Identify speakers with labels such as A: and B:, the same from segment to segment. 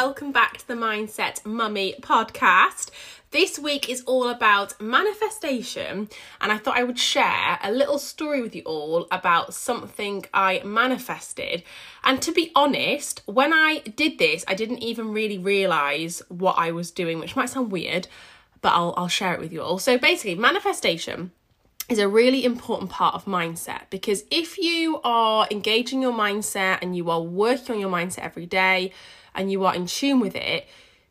A: Welcome back to the Mindset Mummy podcast. This week is all about manifestation, and I thought I would share a little story with you all about something I manifested. And to be honest, when I did this, I didn't even really realize what I was doing, which might sound weird, but I'll, I'll share it with you all. So, basically, manifestation is a really important part of mindset because if you are engaging your mindset and you are working on your mindset every day and you are in tune with it,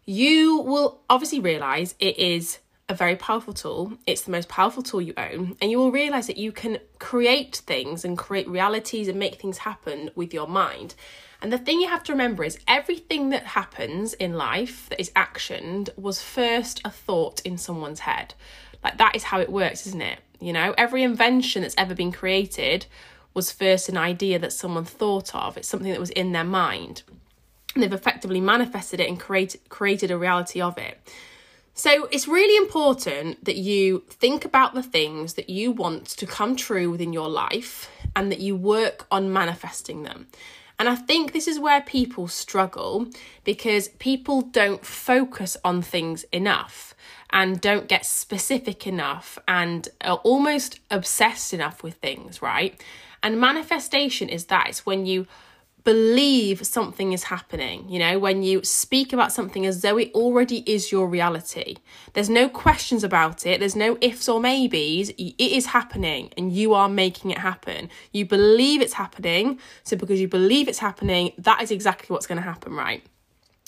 A: you will obviously realize it is a very powerful tool. It's the most powerful tool you own, and you will realize that you can create things and create realities and make things happen with your mind. And the thing you have to remember is everything that happens in life that is actioned was first a thought in someone's head. Like that is how it works, isn't it? You know, every invention that's ever been created was first an idea that someone thought of. It's something that was in their mind. They've effectively manifested it and create, created a reality of it. So it's really important that you think about the things that you want to come true within your life and that you work on manifesting them. And I think this is where people struggle because people don't focus on things enough and don't get specific enough and are almost obsessed enough with things, right? And manifestation is that it's when you believe something is happening, you know, when you speak about something as though it already is your reality. There's no questions about it, there's no ifs or maybes. It is happening and you are making it happen. You believe it's happening. So, because you believe it's happening, that is exactly what's going to happen, right?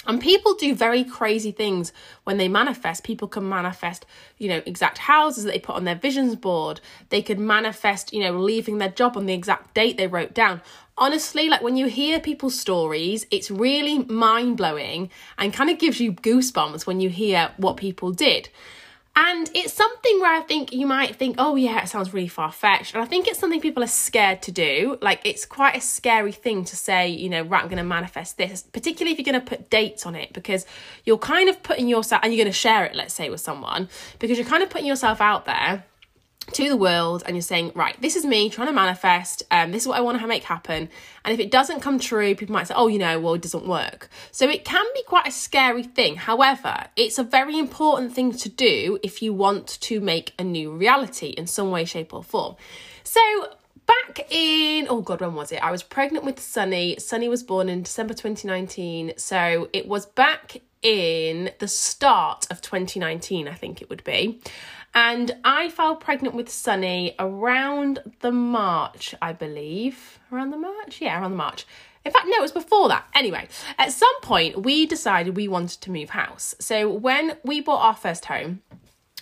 A: And people do very crazy things when they manifest. People can manifest, you know, exact houses that they put on their visions board. They could manifest, you know, leaving their job on the exact date they wrote down. Honestly, like when you hear people's stories, it's really mind blowing and kind of gives you goosebumps when you hear what people did. And it's something where I think you might think, oh, yeah, it sounds really far fetched. And I think it's something people are scared to do. Like, it's quite a scary thing to say, you know, right, I'm going to manifest this, particularly if you're going to put dates on it, because you're kind of putting yourself, and you're going to share it, let's say, with someone, because you're kind of putting yourself out there to the world and you're saying, right, this is me trying to manifest, um, this is what I want to make happen. And if it doesn't come true, people might say, oh, you know, well, it doesn't work. So it can be quite a scary thing. However, it's a very important thing to do if you want to make a new reality in some way, shape, or form. So back in oh god when was it i was pregnant with sunny sunny was born in december 2019 so it was back in the start of 2019 i think it would be and I fell pregnant with Sunny around the March, I believe. Around the March? Yeah, around the March. In fact, no, it was before that. Anyway, at some point, we decided we wanted to move house. So when we bought our first home,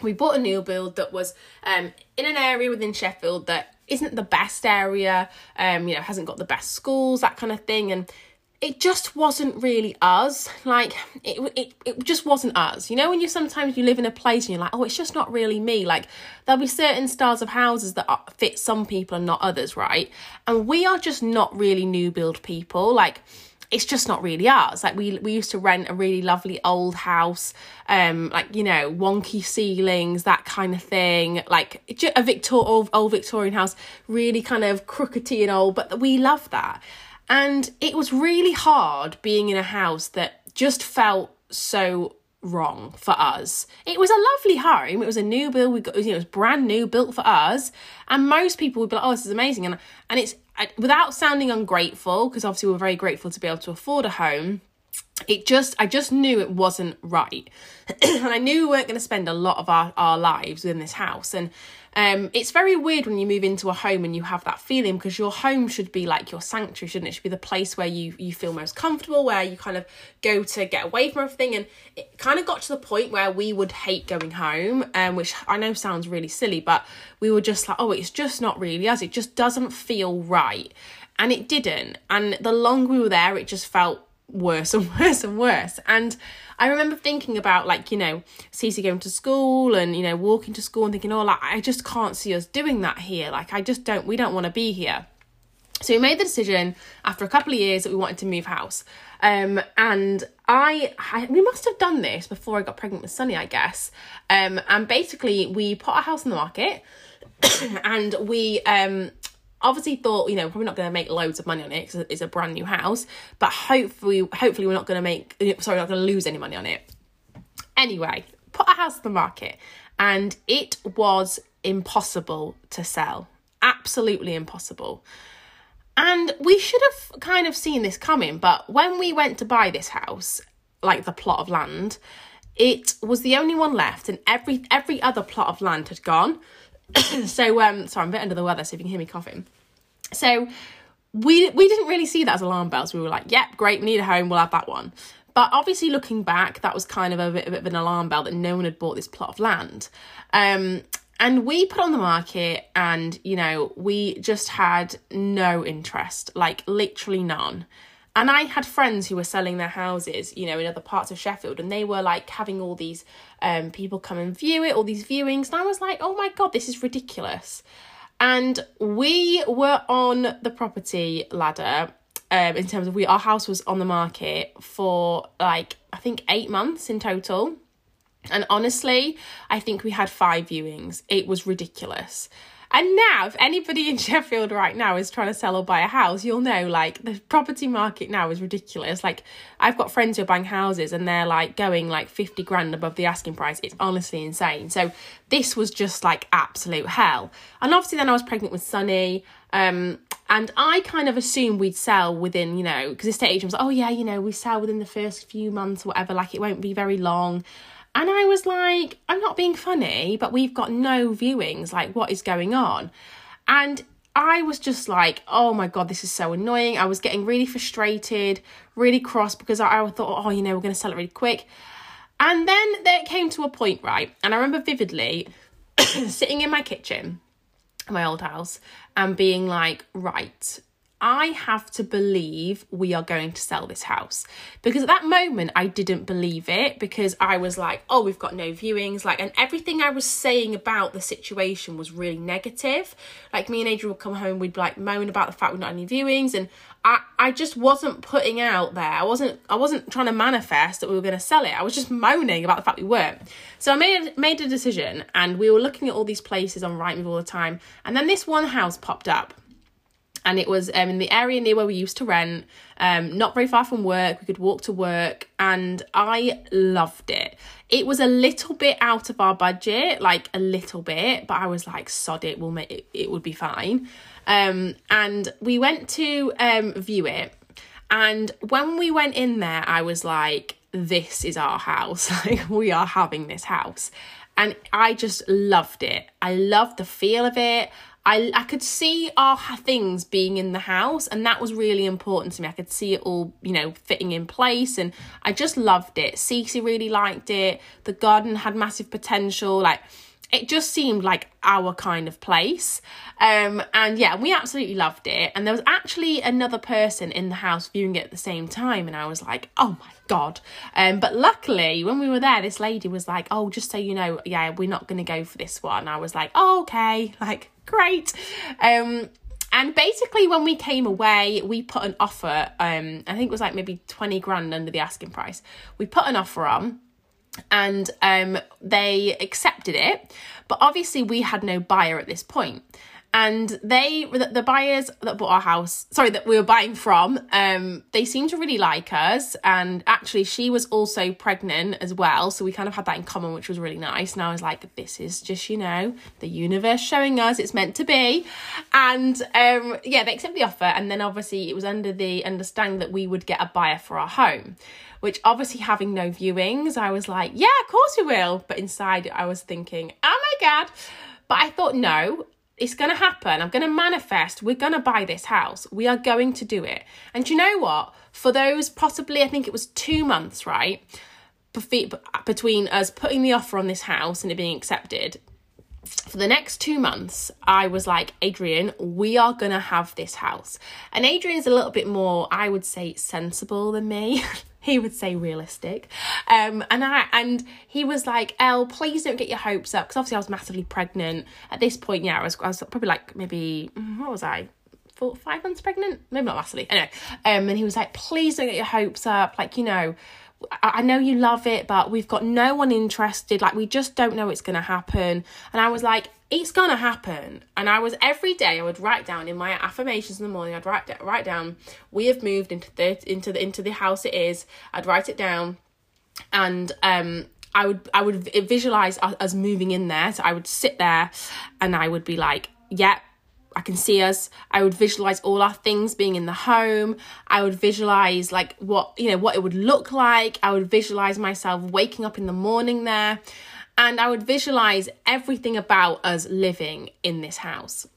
A: we bought a new build that was um, in an area within Sheffield that isn't the best area, um, you know, hasn't got the best schools, that kind of thing. And it just wasn't really us. Like it, it it just wasn't us. You know when you sometimes you live in a place and you're like oh it's just not really me. Like there'll be certain styles of houses that fit some people and not others right? And we are just not really new build people. Like it's just not really ours like we we used to rent a really lovely old house um like you know wonky ceilings that kind of thing. Like a victor old, old victorian house really kind of crookedy and old but we love that and it was really hard being in a house that just felt so wrong for us. It was a lovely home. It was a new build. We got you know, it was brand new, built for us. And most people would be like, "Oh, this is amazing." And and it's without sounding ungrateful, because obviously we're very grateful to be able to afford a home. It just, I just knew it wasn't right, and I knew we weren't going to spend a lot of our our lives in this house. And um, it's very weird when you move into a home and you have that feeling because your home should be like your sanctuary, shouldn't it? it? Should be the place where you you feel most comfortable, where you kind of go to get away from everything. And it kind of got to the point where we would hate going home, um, which I know sounds really silly, but we were just like, oh, it's just not really us. It just doesn't feel right, and it didn't. And the longer we were there, it just felt worse and worse and worse. And I remember thinking about like, you know, Cece going to school and, you know, walking to school and thinking, oh, like, I just can't see us doing that here. Like, I just don't, we don't want to be here. So we made the decision after a couple of years that we wanted to move house. Um, and I, I, we must have done this before I got pregnant with Sunny, I guess. Um, and basically we put our house on the market and we um obviously thought, you know, probably not going to make loads of money on it because it's a brand new house, but hopefully, hopefully we're not going to make, sorry, not going to lose any money on it. Anyway, put a house on the market and it was impossible to sell. Absolutely impossible. And we should have kind of seen this coming, but when we went to buy this house, like the plot of land, it was the only one left and every every other plot of land had gone. so um sorry, I'm a bit under the weather, so if you can hear me coughing. So we we didn't really see that as alarm bells. We were like, yep, great, we need a home, we'll have that one. But obviously, looking back, that was kind of a bit, a bit of an alarm bell that no one had bought this plot of land. Um, and we put on the market, and you know, we just had no interest, like literally none. And I had friends who were selling their houses, you know, in other parts of Sheffield, and they were like having all these um, people come and view it, all these viewings. And I was like, oh my God, this is ridiculous. And we were on the property ladder um, in terms of we our house was on the market for like I think eight months in total. And honestly, I think we had five viewings. It was ridiculous. And now, if anybody in Sheffield right now is trying to sell or buy a house, you'll know like the property market now is ridiculous. Like, I've got friends who are buying houses and they're like going like 50 grand above the asking price. It's honestly insane. So, this was just like absolute hell. And obviously, then I was pregnant with Sunny. Um, and I kind of assumed we'd sell within, you know, because the estate agent was like, oh, yeah, you know, we sell within the first few months, or whatever, like it won't be very long. And I was like, I'm not being funny, but we've got no viewings. Like, what is going on? And I was just like, oh my God, this is so annoying. I was getting really frustrated, really cross because I, I thought, oh, you know, we're going to sell it really quick. And then there came to a point, right? And I remember vividly sitting in my kitchen, my old house, and being like, right, I have to believe we are going to sell this house. Because at that moment, I didn't believe it because I was like, oh, we've got no viewings. Like, and everything I was saying about the situation was really negative. Like, me and Adrian would come home, we'd like moan about the fact we're not any viewings. And I, I just wasn't putting out there. I wasn't, I wasn't trying to manifest that we were going to sell it. I was just moaning about the fact we weren't. So I made, made a decision and we were looking at all these places on Rightmove all the time. And then this one house popped up and it was um, in the area near where we used to rent, um, not very far from work. We could walk to work, and I loved it. It was a little bit out of our budget, like a little bit, but I was like, sod it, we'll make it, it would be fine. Um, and we went to um, view it, and when we went in there, I was like, this is our house. Like, we are having this house. And I just loved it. I loved the feel of it. I, I could see our things being in the house and that was really important to me. I could see it all, you know, fitting in place and I just loved it. Cece really liked it. The garden had massive potential. Like it just seemed like our kind of place. Um, and yeah, we absolutely loved it. And there was actually another person in the house viewing it at the same time. And I was like, oh my God. Um, but luckily, when we were there, this lady was like, oh, just so you know, yeah, we're not going to go for this one. I was like, oh, okay. Like, great. Um, and basically, when we came away, we put an offer. Um, I think it was like maybe twenty grand under the asking price. We put an offer on, and um, they accepted it. But obviously, we had no buyer at this point and they the buyers that bought our house sorry that we were buying from um they seemed to really like us. And actually she was also pregnant as well. So we kind of had that in common which was really nice. And i was like this is just you know the universe showing us it's meant to be. And um yeah they accepted the offer. And then obviously it was under the understanding that we would get a buyer for our home which obviously having no viewings i was like yeah of course we will. But inside i was thinking oh my god. But I thought, no, it's going to happen. I'm going to manifest. We're going to buy this house. We are going to do it. And you know what? For those possibly, I think it was two months, right? Between us putting the offer on this house and it being accepted, for the next two months, I was like, Adrian, we are going to have this house. And Adrian's a little bit more, I would say, sensible than me. he would say realistic. Um, and I and he was like, "Elle, please don't get your hopes up," because obviously I was massively pregnant at this point. Yeah, I was, I was probably like maybe mm, what was I? Four, five months pregnant, maybe not massively. Anyway, um, and he was like, "Please don't get your hopes up. Like, you know, I know you love it, but we've got no one interested. Like, we just don't know it's going to happen. And I was like, it's going to happen. And I was every day, I would write down in my affirmations in the morning, I'd write, write down, we have moved into the, into the, into the house it is. I'd write it down. And, um, I would I would visualize us moving in there. So I would sit there and I would be like, yeah, I can see us. I would visualize all our things being in the home. I would visualize like what, you know, what it would look like. I would visualize myself waking up in the morning there. And I would visualize everything about us living in this house.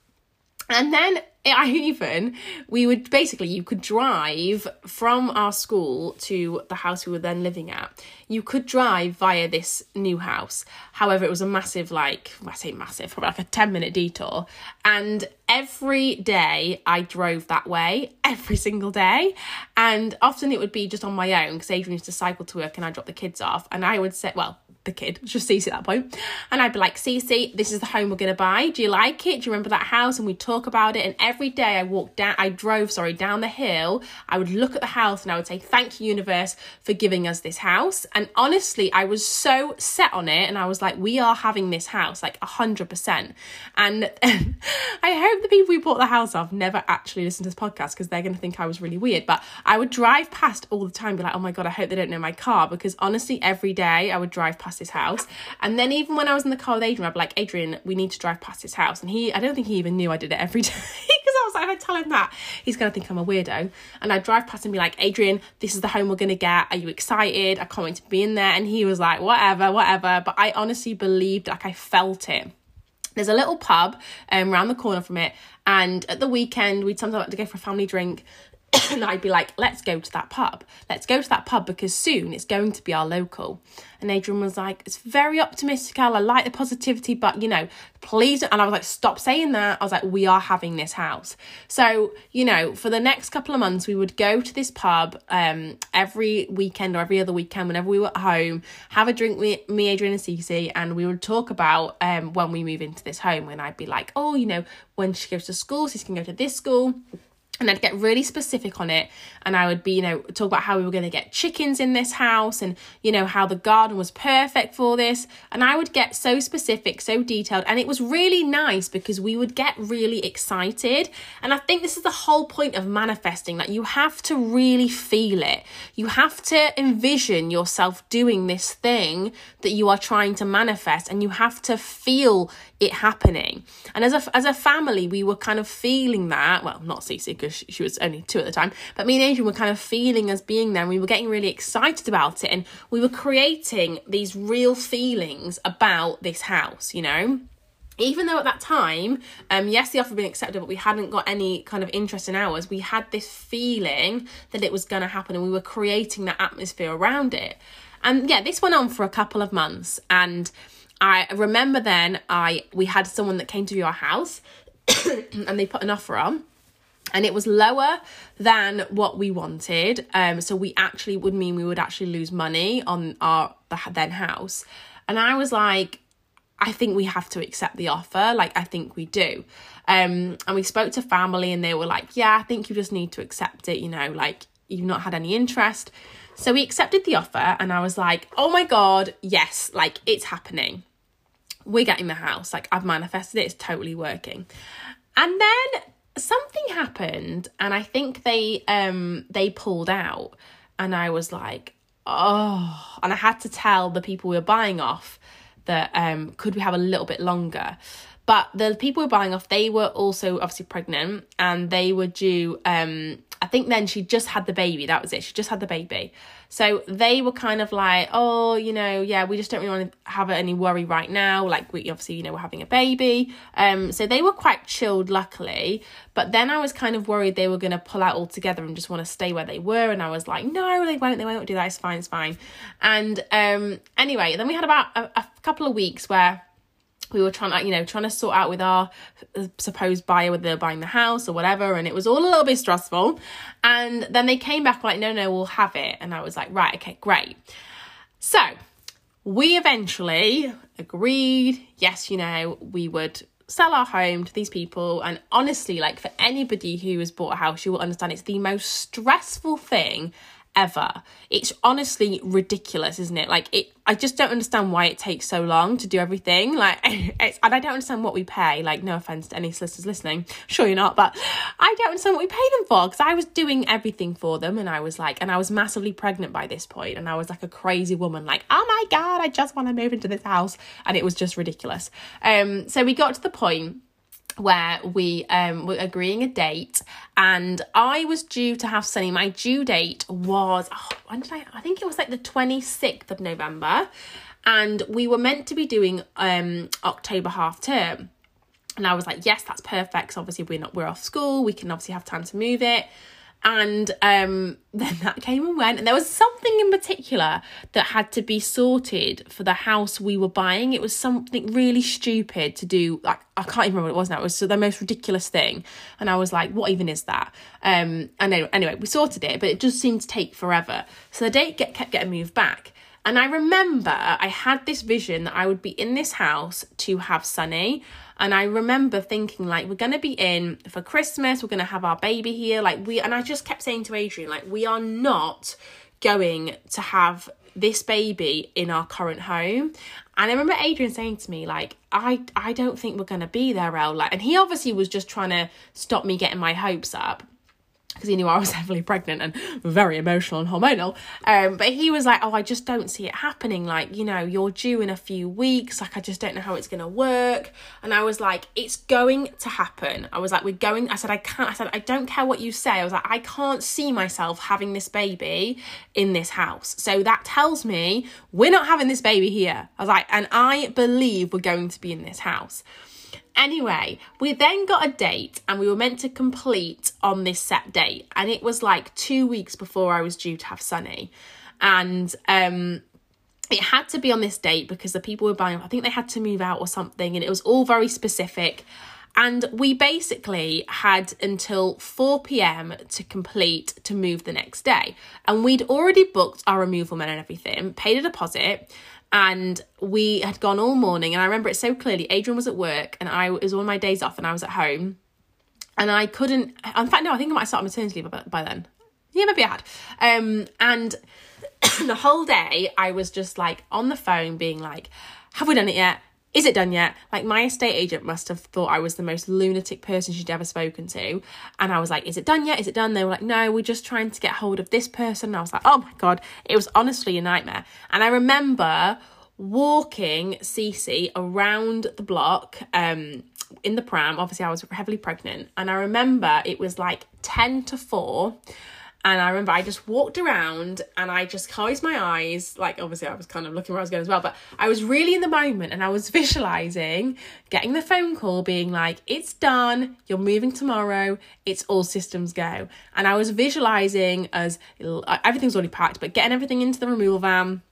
A: And then I even, we would basically, you could drive from our school to the house we were then living at. You could drive via this new house. However, it was a massive, like, I say massive, probably like a 10 minute detour. And every day I drove that way, every single day. And often it would be just on my own because Adrian used to cycle to work and I dropped the kids off. And I would say, well, the kid, just Cece at that point. And I'd be like, Cece, this is the home we're to buy. Do you like it? Do you remember that house? And we'd talk about it. And every day I walked down, I drove, sorry, down the hill. I would look at the house and I would say, thank you, universe, for giving us this house. And honestly, I was so set on it. And I was like, we are having this house, like 100%. And I hope the people we bought the house off never actually listen to this podcast because they're to think I was really weird. But I would drive past all the time, be like, oh my God, I hope they don't know my car. Because honestly, every day I would drive past past his house. And then even when I was in the car with Adrian, I'd be like, Adrian, we need to drive past his house. And he, I don't think he even knew I did it every day. Because I was like, if I tell him that, he's going to think I'm a weirdo. And I'd drive past and be like, Adrian, this is the home we're going to get. Are you excited? I can't wait to be in there. And he was like, whatever, whatever. But I honestly believed, like, I felt it. There's a little pub um, around the corner from it, and at the weekend we'd sometimes like to go for a family drink. and I'd be like, let's go to that pub. Let's go to that pub because soon it's going to be our local. And Adrian was like, it's very optimistic, Al. I like the positivity, but you know, please. And I was like, stop saying that. I was like, we are having this house. So, you know, for the next couple of months, we would go to this pub um, every weekend or every other weekend whenever we were at home, have a drink with me, Adrian, and Cece, and we would talk about um, when we move into this home. And I'd be like, oh, you know, when she goes to school, she can go to this school and I'd get really specific on it and I would be, you know, talk about how we were going to get chickens in this house and, you know, how the garden was perfect for this. And I would get so specific, so detailed. And it was really nice because we would get really excited. And I think this is the whole point of manifesting that you have to really feel it. You have to envision yourself doing this thing that you are trying to manifest and you have to feel it happening. And as a, as a family, we were kind of feeling that, well, not Cece because she, she was only two at the time. But me and Adrian were kind of feeling as being there and we were getting really excited about it. And we were creating these real feelings about this house, you know? even though at that time, um, yes, the offer had been accepted, but we hadn't got any kind of interest in ours, we had this feeling that it was going to happen and we were creating that atmosphere around it. And yeah, this went on for a couple of months. And I remember then I we had someone that came to our house and they put an offer on and it was lower than what we wanted. Um so we actually would mean we would actually lose money on our the then house. And i was like i think we have to accept the offer. Like i think we do. Um and we spoke to family and they were like yeah i think you just need to accept it you know like you've not had any interest. So we accepted the offer and i was like oh my god yes like it's happening we're getting the house like i've manifested it it's totally working and then something happened and I think they um they pulled out and I was like, oh and I had to tell the people we were buying off that um could we have a little bit longer. But the people we were buying off, they were also obviously pregnant and they were due um think then she just had the baby. That was it. She just had the baby. So they were kind of like, oh, you know, yeah, we just don't really want to have any worry right now. Like we obviously, you know, we're having a baby. Um, so they were quite chilled, luckily. But then I was kind of worried they were going to pull out altogether and just want to stay where they were. And I was like, no, they won't. They won't do that. It's fine. It's fine. And um, anyway, then we had about a, a couple of weeks where we were trying to you know trying to sort out with our uh, supposed buyer whether they're buying the house or whatever and it was all a little bit stressful. And then they came back like no no we'll have it. And i was like right okay great. So we eventually agreed yes you know we would sell our home to these people. And honestly like for anybody who has bought a house you will understand it's the most stressful thing ever. It's honestly ridiculous, isn't it? Like it I just don't understand why it takes so long to do everything. Like it's and I don't understand what we pay. Like no offense to any solicitors listening. Sure you're not, but I don't understand what we pay them for because I was doing everything for them and I was like and I was massively pregnant by this point and I was like a crazy woman like, "Oh my god, I just want to move into this house." And it was just ridiculous. Um so we got to the point where we um were agreeing a date and I was due to have Sunny. My due date was oh, when did I I think it was like the 26th of November and we were meant to be doing um October half term. And I was like, yes, that's perfect. So obviously we're not we're off school, we can obviously have time to move it and um, then that came and went. And there was something in particular that had to be sorted for the house we were buying. It was something really stupid to do like i can't even remember what it was now. It was the most ridiculous thing. And i was like what even is that? Um and anyway, anyway we sorted it but it just seemed to take forever. So the date get, kept getting moved back. And I remember I had this vision that I would be in this house to have Sunny. And I remember thinking, like, we're going to be in for Christmas, we're going to have our baby here. Like, we, and I just kept saying to Adrian, like, we are not going to have this baby in our current home. And I remember Adrian saying to me, like, I, I don't think we're to be there, El. Like, and he obviously was just trying to stop me getting my hopes up because he knew I was heavily pregnant and very emotional and hormonal. Um, but he was like, Oh, I just don't see it happening. Like, you know, you're due in a few weeks. Like, I just don't know how it's going to work. And I was like, It's going to happen. I was like, We're going. I said, I can't. I said, I don't care what you say. I was like, I can't see myself having this baby in this house. So that tells me we're not having this baby here. I was like, And I believe we're going to be in this house. Anyway, we then got a date and we were meant to complete on this set date. And it was like two weeks before I was due to have Sunny. And um, it had to be on this date because the people were buying, I think they had to move out or something. And it was all very specific. And we basically had until 4 pm to complete to move the next day. And we'd already booked our removal men and everything, paid a deposit and we had gone all morning and i remember it so clearly. Adrian was at work and i it was of my days off and i was at home. And i couldn't in fact no i think i might start maternity leave by, by then. Yeah maybe i had. Um and the whole day i was just like on the phone being like have we done it yet is it done yet? Like my estate agent must have thought I was the most lunatic person she'd ever spoken to. And I was like, is it done yet? Is it done? They were like, no, we're just trying to get hold of this person. And I was like, oh my God, it was honestly a nightmare. And I remember walking Cece around the block um, in the pram. Obviously, I was heavily pregnant. And I remember it was like 10 to 4 and I remember I just walked around and I just closed my eyes. Like, obviously, I was kind of looking where I was going as well, but I was really in the moment and I was visualizing getting the phone call being like, it's done, you're moving tomorrow, it's all systems go. And I was visualizing as uh, everything's already packed, but getting everything into the removal van.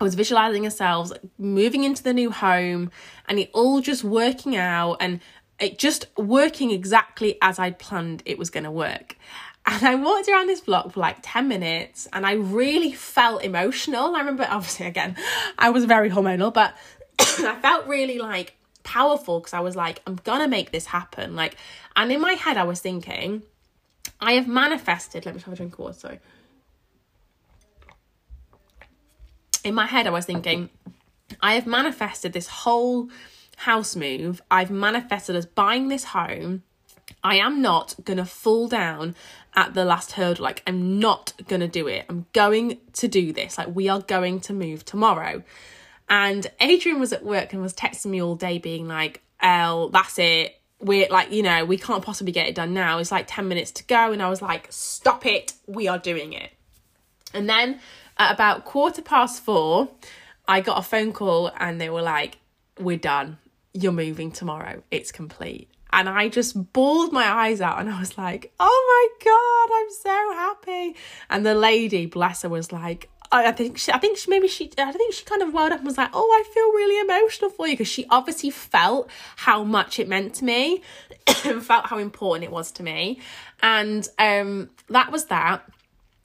A: I was visualizing ourselves moving into the new home and it all just working out and it just working exactly as I'd planned it was going to work. And I walked around this block for like 10 minutes and I really felt emotional. I remember, obviously, again, I was very hormonal, but I felt really like powerful because I was like, I'm gonna make this happen. Like, and in my head, I was thinking, I have manifested. Let me have a drink of water. Sorry. In my head, I was thinking, I have manifested this whole house move. I've manifested us buying this home. I am not going to fall down at the last hurdle. Like, I'm not going to do it. I'm going to do this. Like, we are going to move tomorrow. And Adrian was at work and was texting me all day, being like, El, that's it. We're like, you know, we can't possibly get it done now. It's like 10 minutes to go. And I was like, stop it. We are doing it. And then at about quarter past four, I got a phone call and they were like, we're done. You're moving tomorrow. It's complete and I just bawled my eyes out and I was like, oh my God, I'm so happy. And the lady, bless her, was like, I think she, I think she, maybe she, I think she kind of welled up and was like, oh, I feel really emotional for you because she obviously felt how much it meant to me and felt how important it was to me. And um, that was that.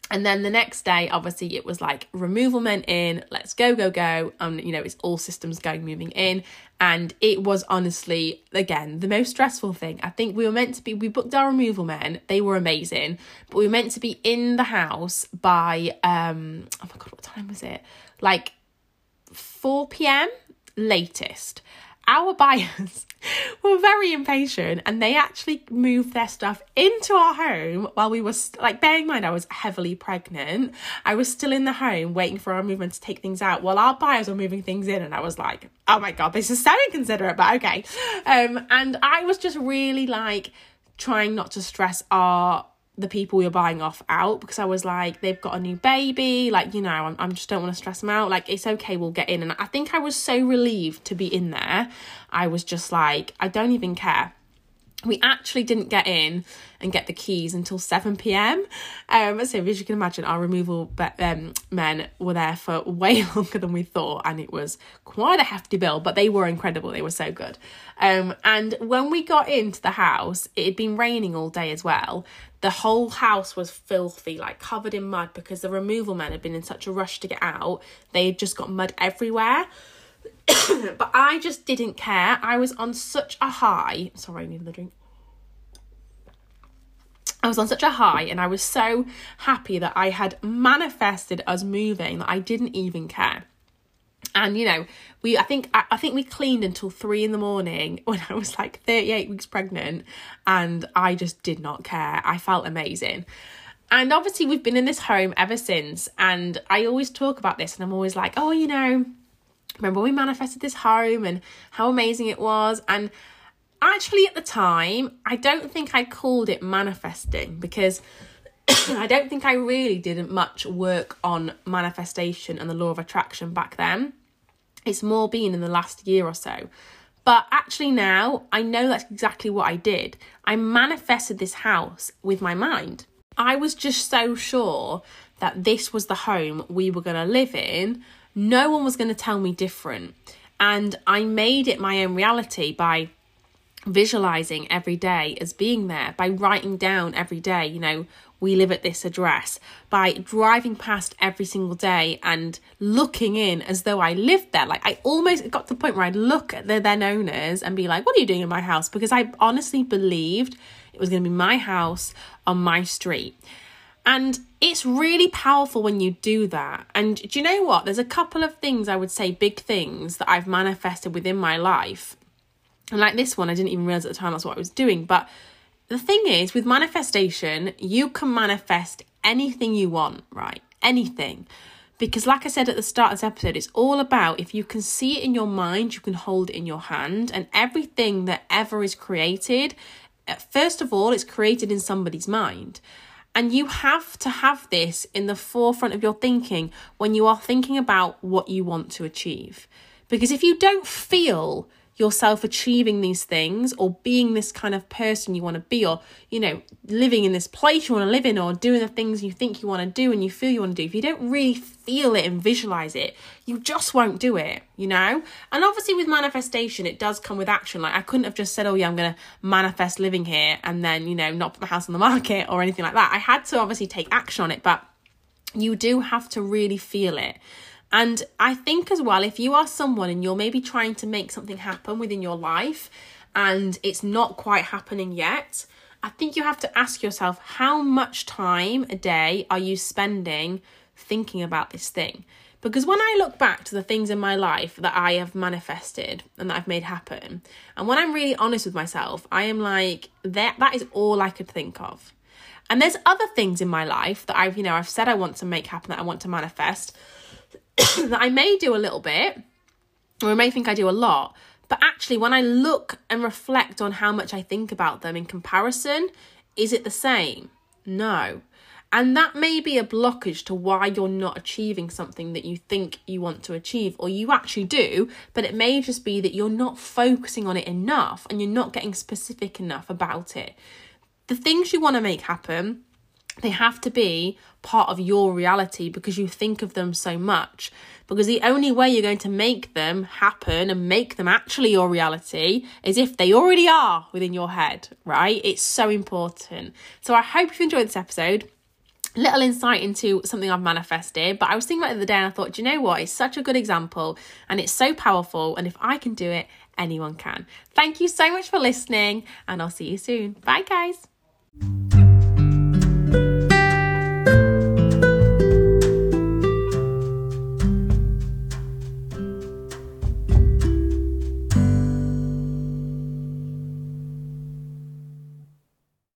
A: And then the next day, obviously, it was like removal men in, let's go, go, go. And, you know, it's all systems going, moving in. And it was honestly, again, the most stressful thing. I think we were meant to be, we booked our removal men, they were amazing, but we were meant to be in the house by, um, oh my God, what time was it? Like 4 pm latest our buyers were very impatient and they actually moved their stuff into our home while we were st- like bearing in mind I was heavily pregnant. I was still in the home waiting for our movement to take things out while our buyers were moving things in and I was like oh my god this is so inconsiderate but okay. Um and I was just really like trying not to stress our the people you're buying off out because I was like, they've got a new baby, like, you know, I'm, I'm just don't want to stress them out. Like, it's okay, we'll get in. And I think I was so relieved to be in there. I was just like, I don't even care we actually didn't get in and get the keys until 7 p.m. Um, so as you can imagine, our removal be- um, men were there for way longer than we thought, and it was quite a hefty bill. But they were incredible; they were so good. Um, and when we got into the house, it had been raining all day as well. The whole house was filthy, like covered in mud, because the removal men had been in such a rush to get out. They had just got mud everywhere. but I just didn't care. I was on such a high. Sorry, I need another drink. I was on such a high and I was so happy that I had manifested us moving that I didn't even care. And you know, we I think I, I think we cleaned until three in the morning when I was like 38 weeks pregnant and I just did not care. I felt amazing. And obviously we've been in this home ever since and I always talk about this and I'm always like, oh, you know, remember we manifested this home and how amazing it was and actually at the time i don't think i called it manifesting because i don't think i really did much work on manifestation and the law of attraction back then it's more been in the last year or so. But actually now i know that's exactly what i did. I manifested this house with my mind. I was just so sure that this was the home we were going to live in. No one was going to tell me different. And I made it my own reality by visualizing every day as being there, by writing down every day, you know, we live at this address, by driving past every single day and looking in as though I lived there. Like I almost got to the point where I'd look at the then owners and be like, what are you doing in my house? Because I honestly believed it was going to be my house on my street. And it's really powerful when you do that. And do you know what? There's a couple of things I would say, big things that I've manifested within my life. And like this one, I didn't even realize at the time that's what I was doing. But the thing is, with manifestation, you can manifest anything you want, right? Anything. Because, like I said at the start of this episode, it's all about if you can see it in your mind, you can hold it in your hand. And everything that ever is created, uh, first of all, it's created in somebody's mind. And you have to have this in the forefront of your thinking when you are thinking about what you want to achieve. Because if you don't feel yourself achieving these things or being this kind of person you want to be or you know living in this place you want to live in or doing the things you think you want to do and you feel you want to do. If you don't really feel it and visualize it you just won't do it you know? And obviously with manifestation it does come with action. Like i couldn't have just said oh yeah i'm going to manifest living here and then you know not put my house on the market or anything like that. I had to obviously take action on it but you do have to really feel it and I think as well, if you are someone and you're maybe trying to make something happen within your life and it's not quite happening yet, I think you have to ask yourself how much time a day are you spending thinking about this thing? Because when I look back to the things in my life that I have manifested and that I've made happen, and when I'm really honest with myself, I am like, that that is all I could think of. And there's other things in my life that I've, you know, I've said I want to make happen, that I want to manifest, that I may do a little bit, or I may think I do a lot, but actually, when I look and reflect on how much I think about them in comparison, is it the same? No. And that may be a blockage to why you're not achieving something that you think you want to achieve, or you actually do, but it may just be that you're not focusing on it enough and you're not getting specific enough about it. The things you want to make happen, they have to be part of your reality because you think of them so much. Because the only way you're going to make them happen and make them actually your reality is if they already are within your head, right? It's so important. So I hope you've enjoyed this episode. little insight into something I've manifested, but I was thinking about it the other day and I thought, you know what? It's such a good example and it's so powerful. And if I can do it, anyone can. Thank you so much for listening, and I'll see you soon. Bye, guys.